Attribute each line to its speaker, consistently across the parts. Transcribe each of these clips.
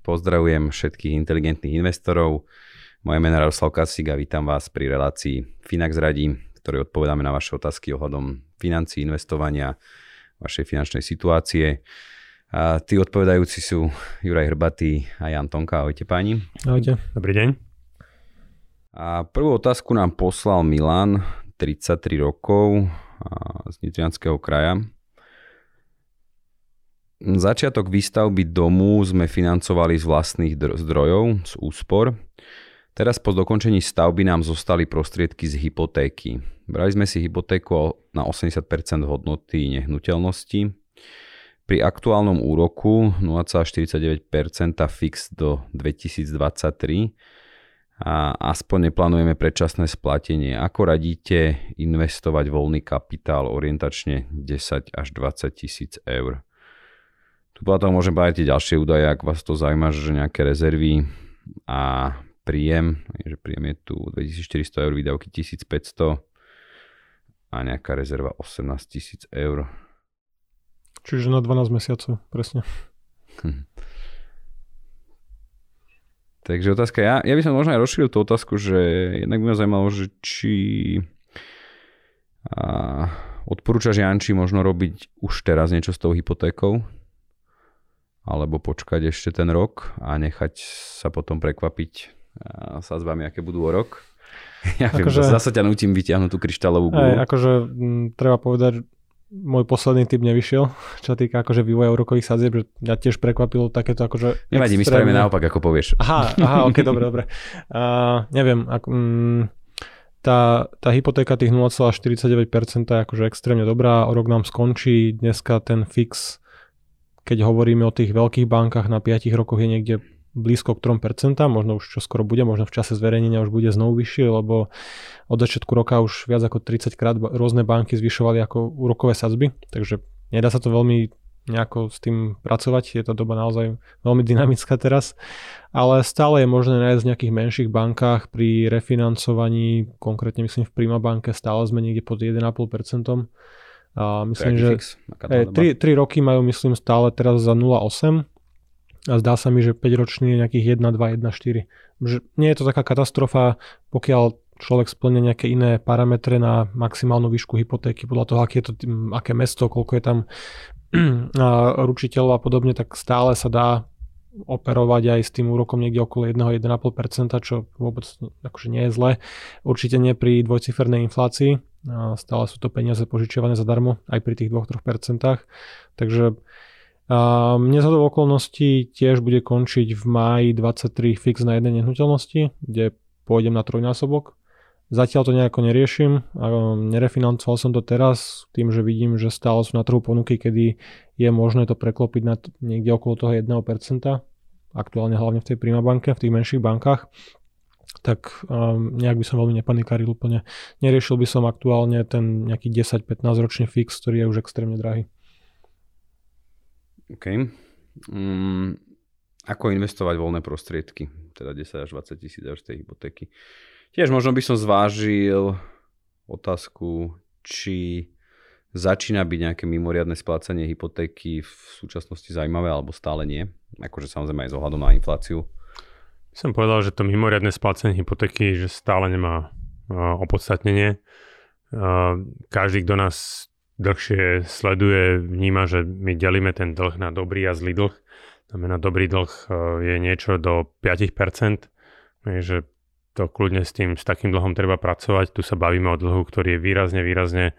Speaker 1: pozdravujem všetkých inteligentných investorov. Moje meno je Jaroslav Kasík a vítam vás pri relácii Finax radí, ktorý odpovedáme na vaše otázky ohľadom financí, investovania, vašej finančnej situácie. A tí odpovedajúci sú Juraj Hrbatý a Jan Tonka. Ahojte páni.
Speaker 2: Ahojte.
Speaker 3: Dobrý deň.
Speaker 1: A prvú otázku nám poslal Milan, 33 rokov, z Nitrianského kraja. Začiatok výstavby domu sme financovali z vlastných zdrojov, z úspor. Teraz po dokončení stavby nám zostali prostriedky z hypotéky. Brali sme si hypotéku na 80% hodnoty nehnuteľnosti. Pri aktuálnom úroku 0,49% fix do 2023 a aspoň neplánujeme predčasné splatenie. Ako radíte investovať voľný kapitál orientačne 10 až 20 tisíc eur? Tu potom môžem povedať tie ďalšie údaje, ak vás to zaujíma, že nejaké rezervy a príjem, že príjem je tu 2400 eur, výdavky 1500 a nejaká rezerva 18 tisíc eur.
Speaker 2: Čiže na 12 mesiacov, presne.
Speaker 1: Takže otázka, ja, ja by som možno aj rozšíril tú otázku, že jednak by ma zaujímalo, že či a, odporúčaš Janči možno robiť už teraz niečo s tou hypotékou, alebo počkať ešte ten rok a nechať sa potom prekvapiť sa s vami, aké budú o rok. Ja viem, akože, zase ťa nutím vyťahnuť tú kryštálovú
Speaker 2: gulu. akože m, treba povedať, môj posledný typ nevyšiel, čo týka akože vývoja úrokových sadzieb, že mňa tiež prekvapilo takéto akože...
Speaker 1: Nevadí, my spravíme naopak, ako povieš.
Speaker 2: Aha, aha, ok, dobre, dobre. Uh, neviem, ak, mm, tá, tá hypotéka tých 0,49% je akože extrémne dobrá, o rok nám skončí, dneska ten fix, keď hovoríme o tých veľkých bankách na 5 rokoch je niekde blízko k 3%, možno už čo skoro bude, možno v čase zverejnenia už bude znovu vyššie, lebo od začiatku roka už viac ako 30 krát rôzne banky zvyšovali ako úrokové sadzby, takže nedá sa to veľmi nejako s tým pracovať, je to doba naozaj veľmi dynamická teraz, ale stále je možné nájsť v nejakých menších bankách pri refinancovaní, konkrétne myslím v Prima banke, stále sme niekde pod 1,5%. A myslím, že 3, 3 roky majú myslím stále teraz za 0,8 a zdá sa mi, že 5 ročný je nejakých 1, 2, 1, 4. Že nie je to taká katastrofa, pokiaľ človek splňa nejaké iné parametre na maximálnu výšku hypotéky, podľa toho, aké je to, aké mesto, koľko je tam ručiteľov a podobne, tak stále sa dá operovať aj s tým úrokom niekde okolo 1-1,5%, čo vôbec akože nie je zle. Určite nie pri dvojcifernej inflácii. Stále sú to peniaze požičiavané zadarmo, aj pri tých 2-3%. Takže mne za okolností tiež bude končiť v máji 23 fix na jednej nehnuteľnosti, kde pôjdem na trojnásobok. Zatiaľ to nejako neriešim, nerefinancoval som to teraz tým, že vidím, že stále sú na trhu ponuky, kedy je možné to preklopiť na niekde okolo toho 1%, aktuálne hlavne v tej banke, v tých menších bankách, tak um, nejak by som veľmi nepanikaril úplne. Neriešil by som aktuálne ten nejaký 10-15 ročný fix, ktorý je už extrémne drahý.
Speaker 1: OK. Um, ako investovať voľné prostriedky, teda 10 až 20 tisíc z tej hypotéky. Tiež možno by som zvážil otázku, či začína byť nejaké mimoriadne splácanie hypotéky v súčasnosti zaujímavé, alebo stále nie. Akože samozrejme aj z ohľadom na infláciu.
Speaker 3: Som povedal, že to mimoriadne splácanie hypotéky, že stále nemá opodstatnenie. Každý, kto nás dlhšie sleduje, vníma, že my delíme ten dlh na dobrý a zlý dlh. Znamená, dobrý dlh e, je niečo do 5%, že to kľudne s tým, s takým dlhom treba pracovať. Tu sa bavíme o dlhu, ktorý je výrazne, výrazne e,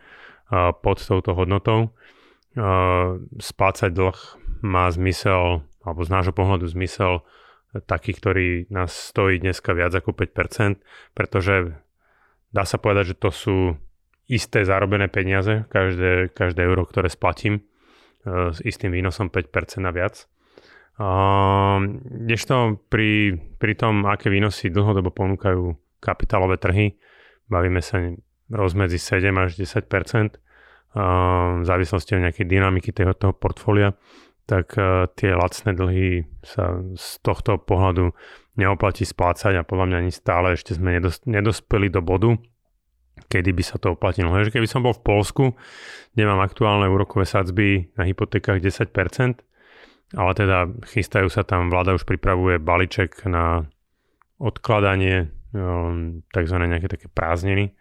Speaker 3: pod touto hodnotou. E, splácať dlh má zmysel, alebo z nášho pohľadu zmysel taký, ktorý nás stojí dneska viac ako 5%, pretože dá sa povedať, že to sú isté zarobené peniaze, každé, každé euro, ktoré splatím s istým výnosom 5% a viac. Kdežto pri, pri tom, aké výnosy dlhodobo ponúkajú kapitálové trhy, bavíme sa rozmedzi 7 až 10 v závislosti od nejakej dynamiky toho, toho portfólia, tak tie lacné dlhy sa z tohto pohľadu neoplatí splácať a podľa mňa ani stále ešte sme nedos- nedospeli do bodu, kedy by sa to oplatilo. Takže keby som bol v Polsku, kde mám aktuálne úrokové sadzby na hypotékach 10%, ale teda chystajú sa tam, vláda už pripravuje balíček na odkladanie um, tzv. nejaké také prázdniny.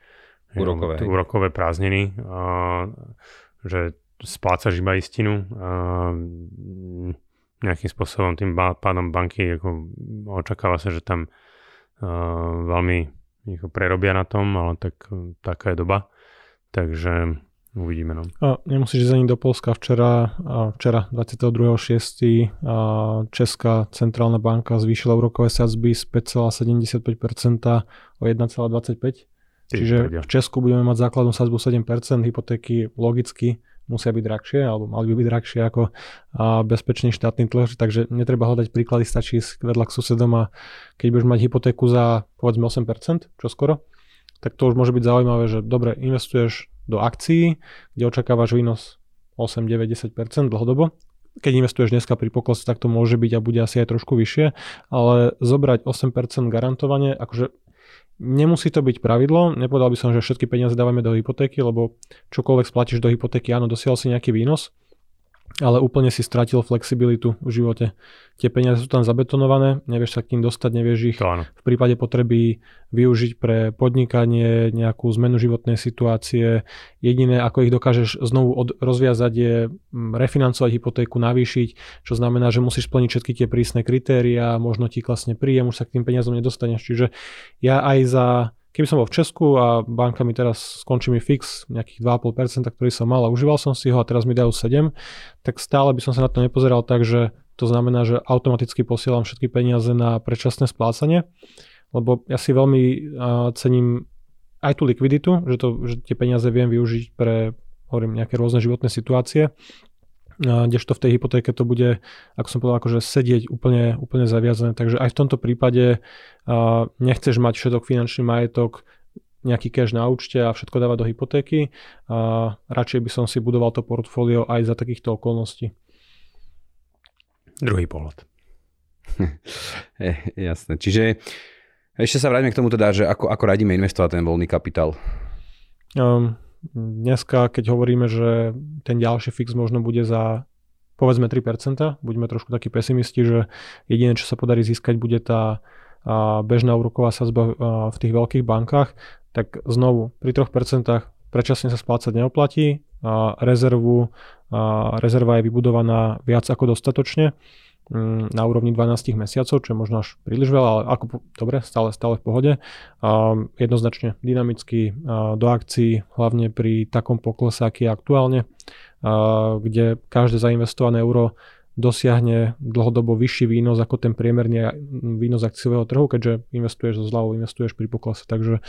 Speaker 1: Úrokové.
Speaker 3: Um, úrokové prázdniny, uh, že splácaš iba istinu. Uh, nejakým spôsobom tým pádom banky ako očakáva sa, že tam uh, veľmi ako prerobia na tom, ale tak taká je doba. Takže uvidíme. No.
Speaker 2: A nemusíš ísť ani do Polska. Včera, včera 22.6. A Česká centrálna banka zvýšila úrokové sadzby z 5,75% o 1,25%. Čiže v Česku budeme mať základnú sadzbu 7%, hypotéky logicky musia byť drahšie, alebo mali by byť drahšie ako bezpečný štátny dlh, takže netreba hľadať príklady, stačí ísť vedľa k susedom a keď budeš mať hypotéku za povedzme 8%, čo skoro, tak to už môže byť zaujímavé, že dobre, investuješ do akcií, kde očakávaš výnos 8, 9, 10% dlhodobo, keď investuješ dneska pri poklese, tak to môže byť a bude asi aj trošku vyššie, ale zobrať 8% garantovanie, akože Nemusí to byť pravidlo, nepovedal by som, že všetky peniaze dávame do hypotéky, lebo čokoľvek splatíš do hypotéky, áno, dosiahol si nejaký výnos, ale úplne si stratil flexibilitu v živote. Tie peniaze sú tam zabetonované, nevieš sa k tým dostať, nevieš ich v prípade potreby využiť pre podnikanie, nejakú zmenu životnej situácie. Jediné, ako ich dokážeš znovu od, rozviazať, je mm, refinancovať hypotéku, navýšiť, čo znamená, že musíš splniť všetky tie prísne kritéria, možno ti klasne príjem, už sa k tým peniazom nedostaneš. Čiže ja aj za Keby som bol v Česku a banka mi teraz skončí mi fix nejakých 2,5%, ktorý som mal a užíval som si ho a teraz mi dajú 7, tak stále by som sa na to nepozeral tak, že to znamená, že automaticky posielam všetky peniaze na predčasné splácanie, lebo ja si veľmi uh, cením aj tú likviditu, že, to, že tie peniaze viem využiť pre hovorím, nejaké rôzne životné situácie kdežto v tej hypotéke to bude, ako som povedal, akože sedieť úplne, úplne zaviazané. Takže aj v tomto prípade nechceš mať všetok finančný majetok, nejaký cash na účte a všetko dávať do hypotéky. A radšej by som si budoval to portfólio aj za takýchto okolností.
Speaker 3: Druhý pohľad.
Speaker 1: Jasné. Čiže ešte sa vráťme k tomu teda, že ako, ako radíme investovať ten voľný kapitál.
Speaker 2: Um, Dneska, keď hovoríme, že ten ďalší fix možno bude za povedzme 3%, buďme trošku takí pesimisti, že jediné, čo sa podarí získať, bude tá bežná úroková sazba v tých veľkých bankách, tak znovu pri 3% predčasne sa splácať neoplatí, rezervu, rezerva je vybudovaná viac ako dostatočne na úrovni 12 mesiacov, čo je možno až príliš veľa, ale ako, dobre, stále, stále v pohode. A jednoznačne dynamicky a do akcií, hlavne pri takom poklese, aký je aktuálne, a kde každé zainvestované euro dosiahne dlhodobo vyšší výnos ako ten priemerný výnos akciového trhu, keďže investuješ so zľavou, investuješ pri poklese. Takže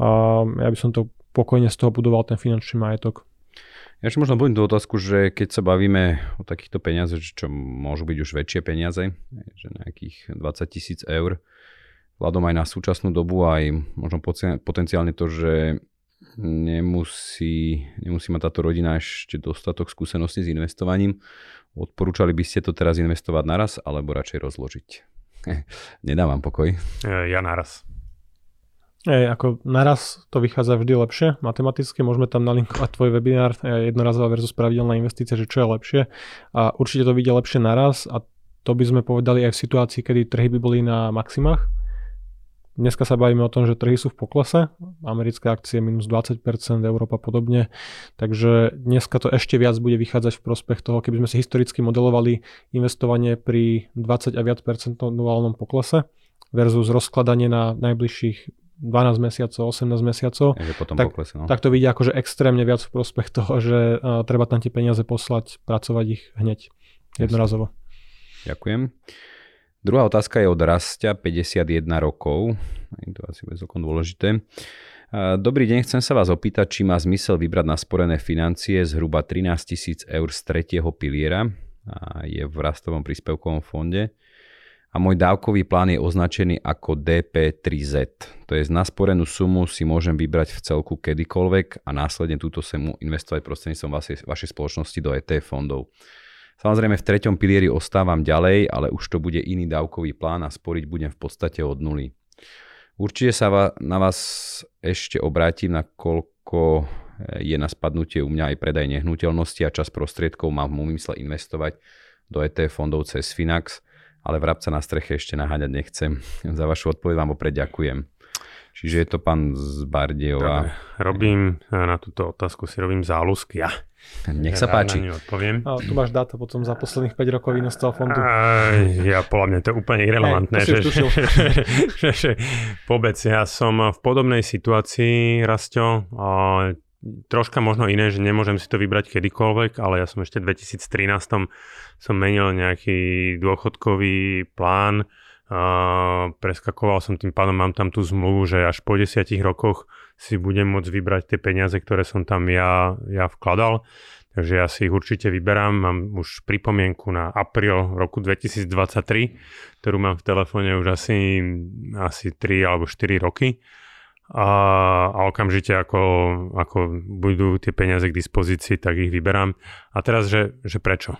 Speaker 2: a ja by som to pokojne z toho budoval ten finančný majetok.
Speaker 1: Ja ešte možno budem tú otázku, že keď sa bavíme o takýchto peniazoch, čo môžu byť už väčšie peniaze, že nejakých 20 tisíc eur, vzhľadom aj na súčasnú dobu, aj možno potenciálne to, že nemusí, nemusí mať táto rodina ešte dostatok skúseností s investovaním. Odporúčali by ste to teraz investovať naraz, alebo radšej rozložiť? Nedávam pokoj.
Speaker 3: Ja naraz.
Speaker 2: Ej, ako naraz to vychádza vždy lepšie. Matematicky môžeme tam nalinkovať tvoj webinár jednorazová versus pravidelná investícia, že čo je lepšie. A určite to vidie lepšie naraz a to by sme povedali aj v situácii, kedy trhy by boli na maximách. Dneska sa bavíme o tom, že trhy sú v poklese, americké akcie minus 20%, Európa podobne, takže dneska to ešte viac bude vychádzať v prospech toho, keby sme si historicky modelovali investovanie pri 20 a viac percentuálnom poklese versus rozkladanie na najbližších 12 mesiacov, 18 mesiacov,
Speaker 1: potom
Speaker 2: tak,
Speaker 1: poklesí, no.
Speaker 2: tak to vidí akože extrémne viac v prospech toho, že uh, treba tam tie peniaze poslať, pracovať ich hneď, jednorazovo.
Speaker 1: Ďakujem. Druhá otázka je od Rastia, 51 rokov. Je to asi celkom dôležité. Dobrý deň, chcem sa vás opýtať, či má zmysel vybrať na sporené financie zhruba 13 tisíc eur z tretieho piliera a je v rastovom príspevkovom fonde a môj dávkový plán je označený ako DP3Z. To je na sporenú sumu si môžem vybrať v celku kedykoľvek a následne túto sumu investovať prostredníctvom vašej, vašej spoločnosti do ETF fondov. Samozrejme v treťom pilieri ostávam ďalej, ale už to bude iný dávkový plán a sporiť budem v podstate od nuly. Určite sa na vás ešte obrátim, nakoľko eh, je na spadnutie u mňa aj predaj nehnuteľnosti a čas prostriedkov mám v úmysle investovať do ETF fondov cez Finax, ale vrabca na streche ešte naháňať nechcem. Za vašu odpoveď vám opred ďakujem. Čiže je to pán z Bardiova.
Speaker 3: Robím eh, na túto otázku, si robím záľusky ja.
Speaker 1: Nech sa páči.
Speaker 3: Odpoviem.
Speaker 2: A tu máš dáta potom za posledných 5 rokov vynostal fondu.
Speaker 3: A, ja podľa mňa to je úplne irrelevantné. Hey, že, že, že, že, vôbec, ja som v podobnej situácii, Rasto, troška možno iné, že nemôžem si to vybrať kedykoľvek, ale ja som ešte v 2013 som menil nejaký dôchodkový plán, a preskakoval som tým pádom, mám tam tú zmluvu, že až po desiatich rokoch si budem môcť vybrať tie peniaze, ktoré som tam ja, ja vkladal. Takže ja si ich určite vyberám. Mám už pripomienku na apríl roku 2023, ktorú mám v telefóne už asi, asi 3 alebo 4 roky. A, a okamžite ako, ako budú tie peniaze k dispozícii, tak ich vyberám. A teraz, že, že prečo?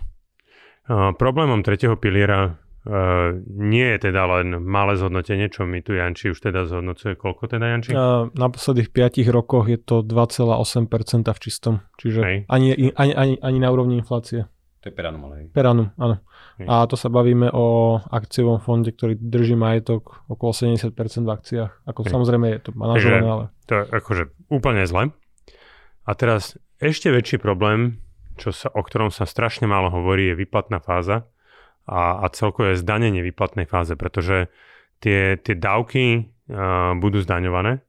Speaker 3: A problémom tretieho piliera Uh, nie je teda len malé zhodnotenie, čo mi tu Janči už teda zhodnocuje. Koľko teda Janči? Uh,
Speaker 2: na posledných 5 rokoch je to 2,8% v čistom. Čiže ani, ani, ani, ani na úrovni inflácie.
Speaker 1: To je per annum, ale...
Speaker 2: Per annum, áno. Hej. A to sa bavíme o akciovom fonde, ktorý drží majetok okolo 70% v akciách. Ako Hej. samozrejme je to manažované, ale...
Speaker 3: To je akože úplne zle. A teraz ešte väčší problém, čo sa, o ktorom sa strašne málo hovorí, je výplatná fáza a, a celkové zdanenie výplatnej fáze, pretože tie, tie dávky uh, budú zdaňované,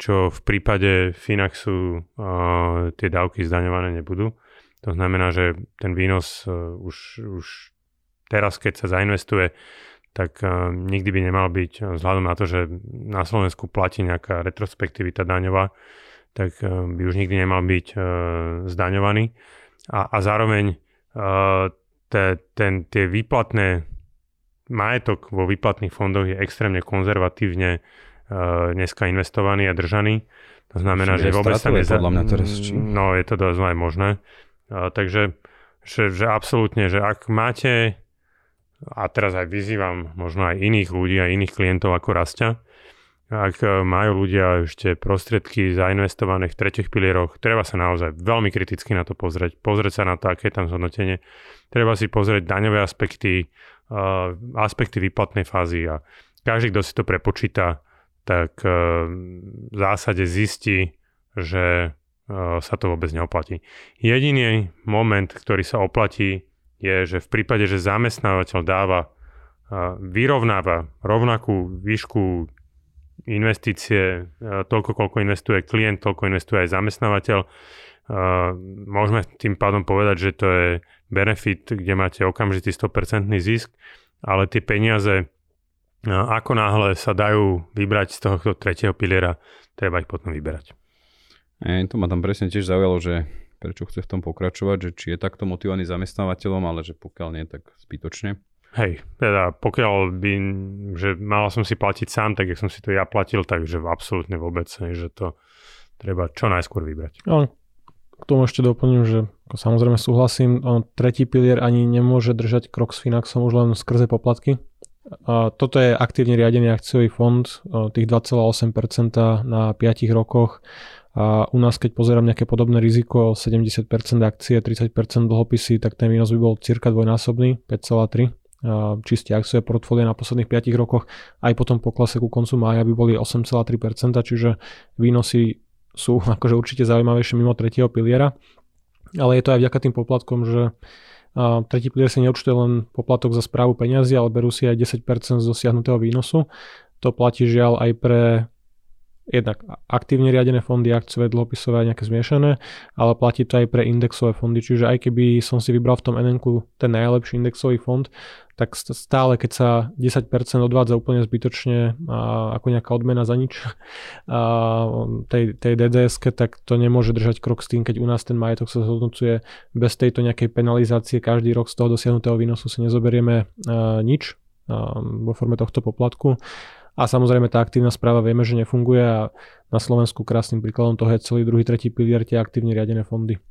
Speaker 3: čo v prípade Finaxu uh, tie dávky zdaňované nebudú. To znamená, že ten výnos uh, už, už teraz, keď sa zainvestuje, tak uh, nikdy by nemal byť, vzhľadom na to, že na Slovensku platí nejaká retrospektivita daňová, tak by už nikdy nemal byť zdaňovaný. A, a zároveň te, ten, tie výplatné majetok vo výplatných fondoch je extrémne konzervatívne dneska investovaný a držaný. To znamená, že vôbec sa
Speaker 1: neza... podľa mňa teraz, či...
Speaker 3: No, je to dosť aj možné. Uh, takže, že, že absolútne, že ak máte, a teraz aj vyzývam možno aj iných ľudí, aj iných klientov ako Rastia, ak e, majú ľudia ešte prostriedky zainvestované v tretich pilieroch, treba sa naozaj veľmi kriticky na to pozrieť, pozrieť sa na to, aké je tam zhodnotenie. Treba si pozrieť daňové aspekty, uh, aspekty výplatnej fázy a každý, kto si to prepočíta, tak uh, v zásade zistí, že sa to vôbec neoplatí. Jediný moment, ktorý sa oplatí, je, že v prípade, že zamestnávateľ dáva, vyrovnáva rovnakú výšku investície, toľko, koľko investuje klient, toľko investuje aj zamestnávateľ. Môžeme tým pádom povedať, že to je benefit, kde máte okamžitý 100% zisk, ale tie peniaze, ako náhle sa dajú vybrať z tohto tretieho piliera, treba ich potom vyberať.
Speaker 1: E, to ma tam presne tiež zaujalo, že prečo chce v tom pokračovať, že či je takto motivovaný zamestnávateľom, ale že pokiaľ nie, tak zbytočne.
Speaker 3: Hej, teda pokiaľ by, že mal som si platiť sám, tak jak som si to ja platil, takže absolútne vôbec, že to treba čo najskôr vybrať.
Speaker 2: No, k tomu ešte doplním, že ako samozrejme súhlasím, on, tretí pilier ani nemôže držať krok s Finaxom už len skrze poplatky. A toto je aktívne riadený akciový fond, tých 2,8% na 5 rokoch. A u nás, keď pozerám nejaké podobné riziko, 70% akcie, 30% dlhopisy, tak ten výnos by bol cirka dvojnásobný, 5,3 čiste akcie portfólia na posledných 5 rokoch aj potom poklase ku koncu mája by boli 8,3%, čiže výnosy sú akože určite zaujímavejšie mimo tretieho piliera, ale je to aj vďaka tým poplatkom, že tretí pilier si neurčuje len poplatok za správu peniazy, ale berú si aj 10% z dosiahnutého výnosu. To platí žiaľ aj pre jednak aktívne riadené fondy, akciové, dlhopisové nejaké zmiešané, ale platí to aj pre indexové fondy, čiže aj keby som si vybral v tom nn ten najlepší indexový fond, tak stále keď sa 10% odvádza úplne zbytočne a ako nejaká odmena za nič a tej, tej dds tak to nemôže držať krok s tým, keď u nás ten majetok sa zhodnocuje. Bez tejto nejakej penalizácie každý rok z toho dosiahnutého výnosu si nezoberieme nič vo forme tohto poplatku a samozrejme tá aktívna správa vieme, že nefunguje a na Slovensku krásnym príkladom toho je celý druhý, tretí pilier tie aktívne riadené fondy.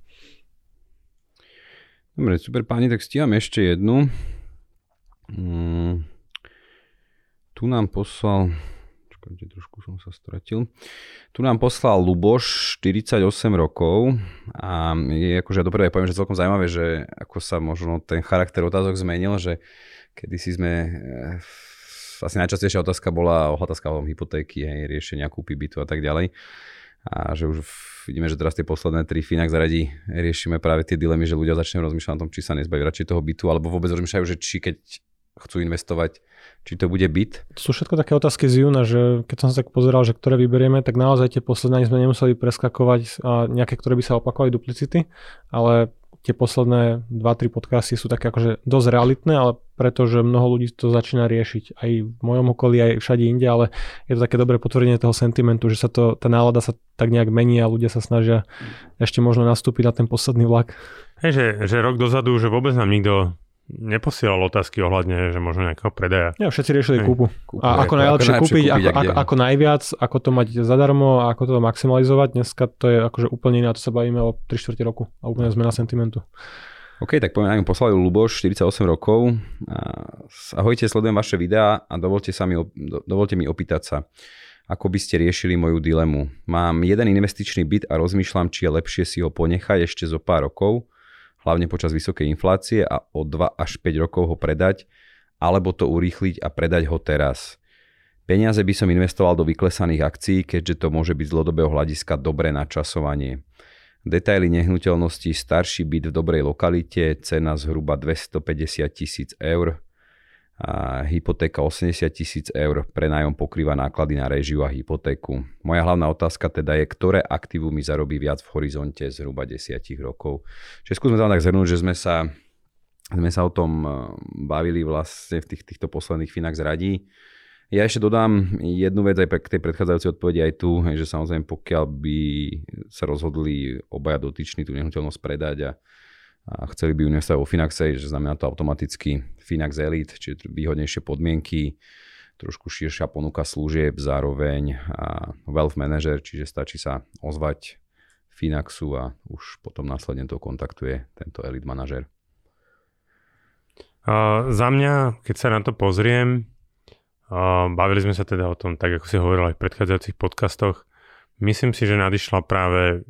Speaker 1: Dobre, super páni, tak stíham ešte jednu. Mm, tu nám poslal, čakajte, trošku som sa stratil. Tu nám poslal Luboš, 48 rokov a je akože ja dobre poviem, že celkom zaujímavé, že ako sa možno ten charakter otázok zmenil, že kedysi sme eh, asi najčastejšia otázka bola otázka o hypotéky, hej, riešenia kúpy bytu a tak ďalej. A že už vidíme, že teraz tie posledné tri Finak zaradí riešime práve tie dilemy, že ľudia začnú rozmýšľať o tom, či sa nezbaví radšej toho bytu, alebo vôbec rozmýšľajú, že či keď chcú investovať, či to bude byt.
Speaker 2: To sú všetko také otázky z júna, že keď som sa tak pozeral, že ktoré vyberieme, tak naozaj tie posledné sme nemuseli preskakovať a nejaké, ktoré by sa opakovali duplicity, ale tie posledné 2-3 podcasty sú také akože dosť realitné, ale pretože mnoho ľudí to začína riešiť aj v mojom okolí, aj všade inde, ale je to také dobré potvrdenie toho sentimentu, že sa to, tá nálada sa tak nejak mení a ľudia sa snažia ešte možno nastúpiť na ten posledný vlak.
Speaker 3: Hej, že, že rok dozadu, že vôbec nám nikto neposielal otázky ohľadne, že možno nejakého predaja.
Speaker 2: Ja, všetci riešili Hej. kúpu. kúpu. A ako, ako najlepšie ako kúpiť, kúpiť ako, ako, ako najviac, ako to mať zadarmo a ako to maximalizovať. Dneska to je akože úplne iné, to sa bavíme o 3 čtvrte roku a úplne zmena sentimentu.
Speaker 1: OK, tak poviem, mi poslali Luboš, 48 rokov. Ahojte, sledujem vaše videá a dovolte, sa mi, dovolte mi opýtať sa, ako by ste riešili moju dilemu. Mám jeden investičný byt a rozmýšľam, či je lepšie si ho ponechať ešte zo pár rokov, hlavne počas vysokej inflácie a o 2 až 5 rokov ho predať, alebo to urýchliť a predať ho teraz. Peniaze by som investoval do vyklesaných akcií, keďže to môže byť z dlhodobého hľadiska dobré načasovanie. Detaily nehnuteľnosti, starší byt v dobrej lokalite, cena zhruba 250 tisíc eur, a hypotéka 80 tisíc eur, prenájom pokrýva náklady na režiu a hypotéku. Moja hlavná otázka teda je, ktoré aktívum mi zarobí viac v horizonte zhruba 10 rokov. Čiže skúsme tam tak zhrnúť, že sme sa, sme sa o tom eh, bavili vlastne v tých, týchto posledných finak zradí. Ja ešte dodám jednu vec aj pre tej predchádzajúcej odpovedi aj tu, že samozrejme pokiaľ by sa rozhodli obaja dotyční tú nehnuteľnosť predať a a chceli by investovať vo Finaxe, že znamená to automaticky Finax Elite, čiže výhodnejšie podmienky, trošku širšia ponuka služieb, zároveň a Wealth Manager, čiže stačí sa ozvať Finaxu a už potom následne to kontaktuje tento Elite manažer.
Speaker 3: Uh, za mňa, keď sa na to pozriem, uh, bavili sme sa teda o tom, tak ako si hovoril aj v predchádzajúcich podcastoch, myslím si, že nadišla práve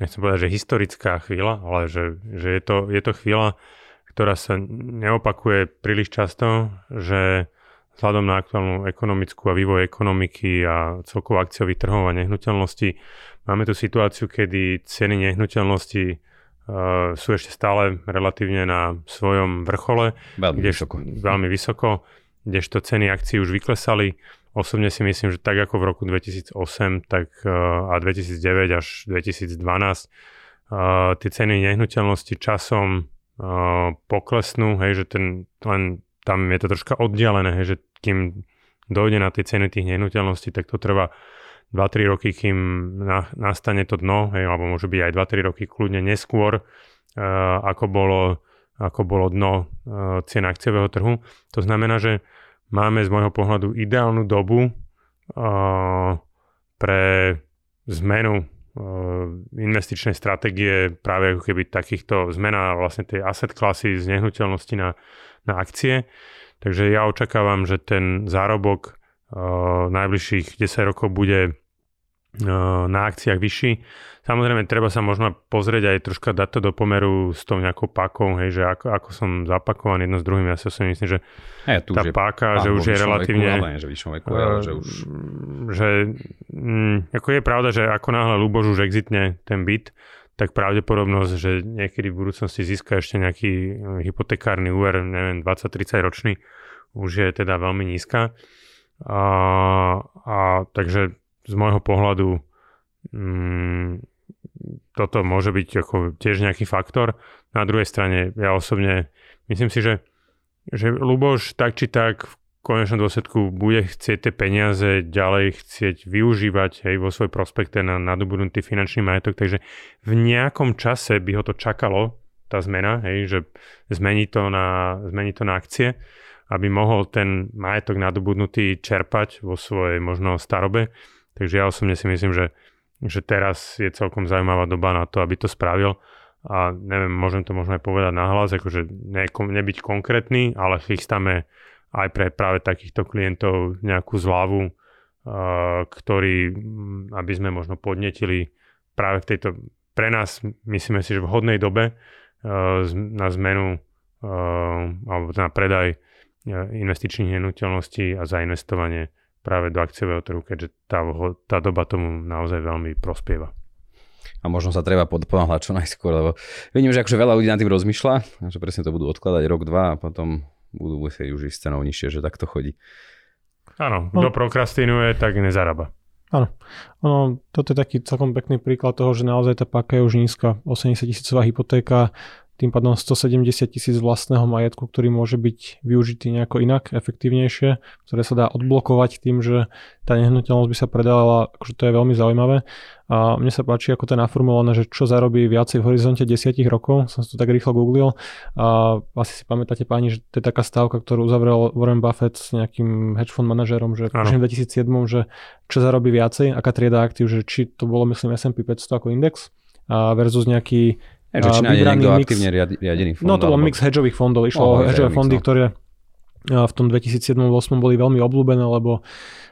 Speaker 3: nechcem povedať, že historická chvíľa, ale že, že je, to, je to chvíľa, ktorá sa neopakuje príliš často, že vzhľadom na aktuálnu ekonomickú a vývoj ekonomiky a celkovo akciových trhov a nehnuteľností máme tu situáciu, kedy ceny nehnuteľností uh, sú ešte stále relatívne na svojom vrchole.
Speaker 1: Veľmi vysoko.
Speaker 3: Veľmi vysoko, kdežto ceny akcií už vyklesali Osobne si myslím, že tak ako v roku 2008 tak, eh, a 2009 až 2012 uh, eh, tie ceny nehnuteľnosti časom uh, poklesnú, hej, že ten, len tam je to troška oddialené, hej, že kým dojde na tie ceny tých nehnuteľností, tak to trvá 2-3 roky, kým na, nastane to dno, hej, alebo môže byť aj 2-3 roky kľudne neskôr, ako, bolo, ako bolo dno cien akciového trhu. To znamená, že máme z môjho pohľadu ideálnu dobu uh, pre zmenu uh, investičnej stratégie práve ako keby takýchto zmena vlastne tej asset klasy z nehnuteľnosti na, na akcie. Takže ja očakávam, že ten zárobok uh, najbližších 10 rokov bude na akciách vyšší. Samozrejme, treba sa možno pozrieť aj troška dať to do pomeru s tou nejakou pakou, hej, že ako, ako som zapakovaný jedno s druhým, ja si myslím, že
Speaker 1: hey, tu,
Speaker 3: tá páka, že už je relatívne...
Speaker 1: Veku, ale že veku, ale že už...
Speaker 3: Že, mm, ako je pravda, že ako náhle Lubož už exitne ten byt, tak pravdepodobnosť, že niekedy v budúcnosti získa ešte nejaký eh, hypotekárny úver, neviem, 20-30 ročný, už je teda veľmi nízka. A, a takže z môjho pohľadu mm, toto môže byť ako tiež nejaký faktor. Na druhej strane ja osobne myslím si, že, že Luboš tak či tak v konečnom dôsledku bude chcieť tie peniaze ďalej chcieť využívať hej, vo svoj prospekte na nadobudnutý finančný majetok, takže v nejakom čase by ho to čakalo, tá zmena, hej, že zmení to, na, zmení to na akcie, aby mohol ten majetok nadobudnutý čerpať vo svojej možno starobe. Takže ja osobne si myslím, že že teraz je celkom zaujímavá doba na to, aby to spravil. A neviem, môžem to možno aj povedať nahlas, akože ne, nebyť konkrétny, ale chystáme aj pre práve takýchto klientov nejakú zľavu, uh, ktorý, aby sme možno podnetili práve v tejto, pre nás myslíme si, že vhodnej dobe uh, na zmenu uh, alebo na predaj investičných nehnuteľností a zainvestovanie práve do akciového trhu, keďže tá, tá doba tomu naozaj veľmi prospieva.
Speaker 1: A možno sa treba ponáhľať čo najskôr, lebo vidím, že akože veľa ľudí nad tým rozmýšľa, že presne to budú odkladať rok, dva a potom budú musieť už ísť cenou nižšie, že takto chodí.
Speaker 3: Áno, kto no. prokrastinuje, tak nezarába.
Speaker 2: Áno. Ono, toto je taký celkom pekný príklad toho, že naozaj tá páka je už nízka. 80 tisícová hypotéka, tým pádom 170 tisíc vlastného majetku, ktorý môže byť využitý nejako inak, efektívnejšie, ktoré sa dá odblokovať tým, že tá nehnuteľnosť by sa predala, akože to je veľmi zaujímavé. A mne sa páči, ako to je naformulované, že čo zarobí viacej v horizonte 10 rokov, som si to tak rýchlo googlil. A asi si pamätáte páni, že to je taká stávka, ktorú uzavrel Warren Buffett s nejakým hedge fund manažerom, že v 2007, že čo zarobí viacej, aká trieda aktív, že či to bolo myslím S&P 500 ako index a versus nejaký
Speaker 1: že či nájde niekto mix, aktívne riadený fond.
Speaker 2: No to bol alebo... mix hedžových fondov. Išlo oh, o hedžové fondy, no. ktoré v tom 2007-2008 boli veľmi obľúbené, lebo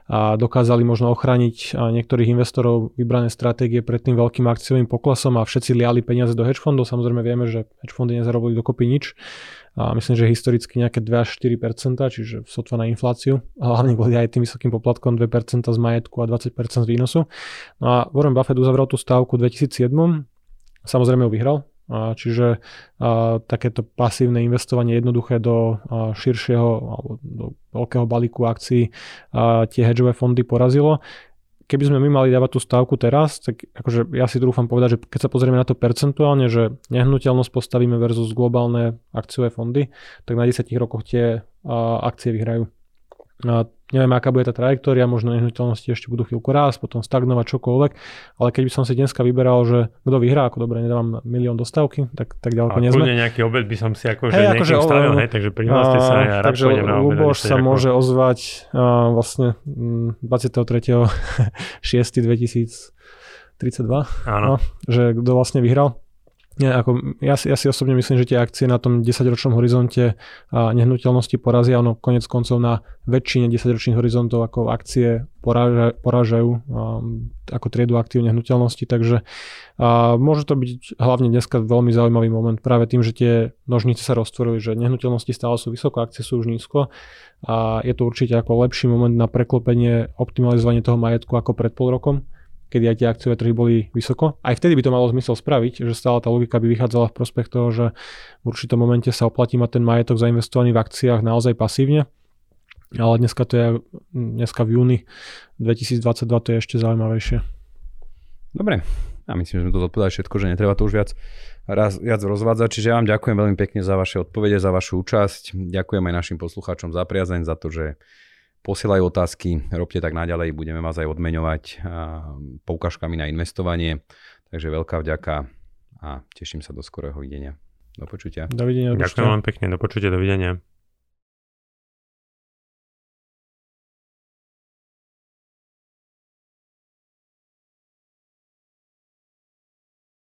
Speaker 2: dokázali možno ochrániť niektorých investorov vybrané stratégie pred tým veľkým akciovým poklesom a všetci liali peniaze do hedge fondov. Samozrejme vieme, že hedge fondy nezarobili dokopy nič. A myslím, že historicky nejaké 2 až 4% čiže sotva na infláciu. Hlavne kvôli aj tým vysokým poplatkom 2% z majetku a 20% z výnosu. No a Warren Buffett uzavrel tú stávku v 2007 Samozrejme ho vyhral, čiže takéto pasívne investovanie jednoduché do širšieho alebo do veľkého balíku akcií tie hedžové fondy porazilo. Keby sme my mali dávať tú stávku teraz, tak akože ja si trúfam povedať, že keď sa pozrieme na to percentuálne, že nehnuteľnosť postavíme versus globálne akciové fondy, tak na 10 rokoch tie akcie vyhrajú. A neviem, aká bude tá trajektória, možno nehnuteľnosti ešte budú chvíľku raz, potom stagnovať čokoľvek, ale keď by som si dneska vyberal, že kto vyhrá, ako dobre, nedávam milión dostávky, tak, tak ďaleko nie sme.
Speaker 3: A nejaký obed by som si ako, hey, že akože, stavil, hej, takže prihláste sa, ja
Speaker 2: takže na Luboš sa ako... môže ozvať uh, vlastne 23.6.2032, Áno. No, že kto vlastne vyhral. Nie, ako, ja, si, ja si osobne myslím, že tie akcie na tom 10-ročnom horizonte a nehnuteľnosti porazia, ono konec koncov na väčšine 10-ročných horizontov ako akcie poráža, porážajú a, ako triedu aktív nehnuteľnosti, takže a, môže to byť hlavne dneska veľmi zaujímavý moment práve tým, že tie nožnice sa roztvorili, že nehnuteľnosti stále sú vysoko, akcie sú už nízko. A je to určite ako lepší moment na preklopenie, optimalizovanie toho majetku ako pred pol rokom kedy aj tie akciové trhy boli vysoko. Aj vtedy by to malo zmysel spraviť, že stále tá logika by vychádzala v prospech toho, že v určitom momente sa oplatí mať ten majetok zainvestovaný v akciách naozaj pasívne. Ale dneska to je, dneska v júni 2022 to je ešte zaujímavejšie.
Speaker 1: Dobre, ja myslím, že sme to zodpovedali všetko, že netreba to už viac, raz, viac rozvádzať. Čiže ja vám ďakujem veľmi pekne za vaše odpovede, za vašu účasť. Ďakujem aj našim poslucháčom za priazeň, za to, že posielajú otázky, robte tak naďalej, budeme vás aj odmeňovať poukážkami na investovanie. Takže veľká vďaka a teším sa do skorého videnia. Do počutia.
Speaker 2: Dovidenia.
Speaker 3: Ďakujem vám pekne, do počutia, dovidenia.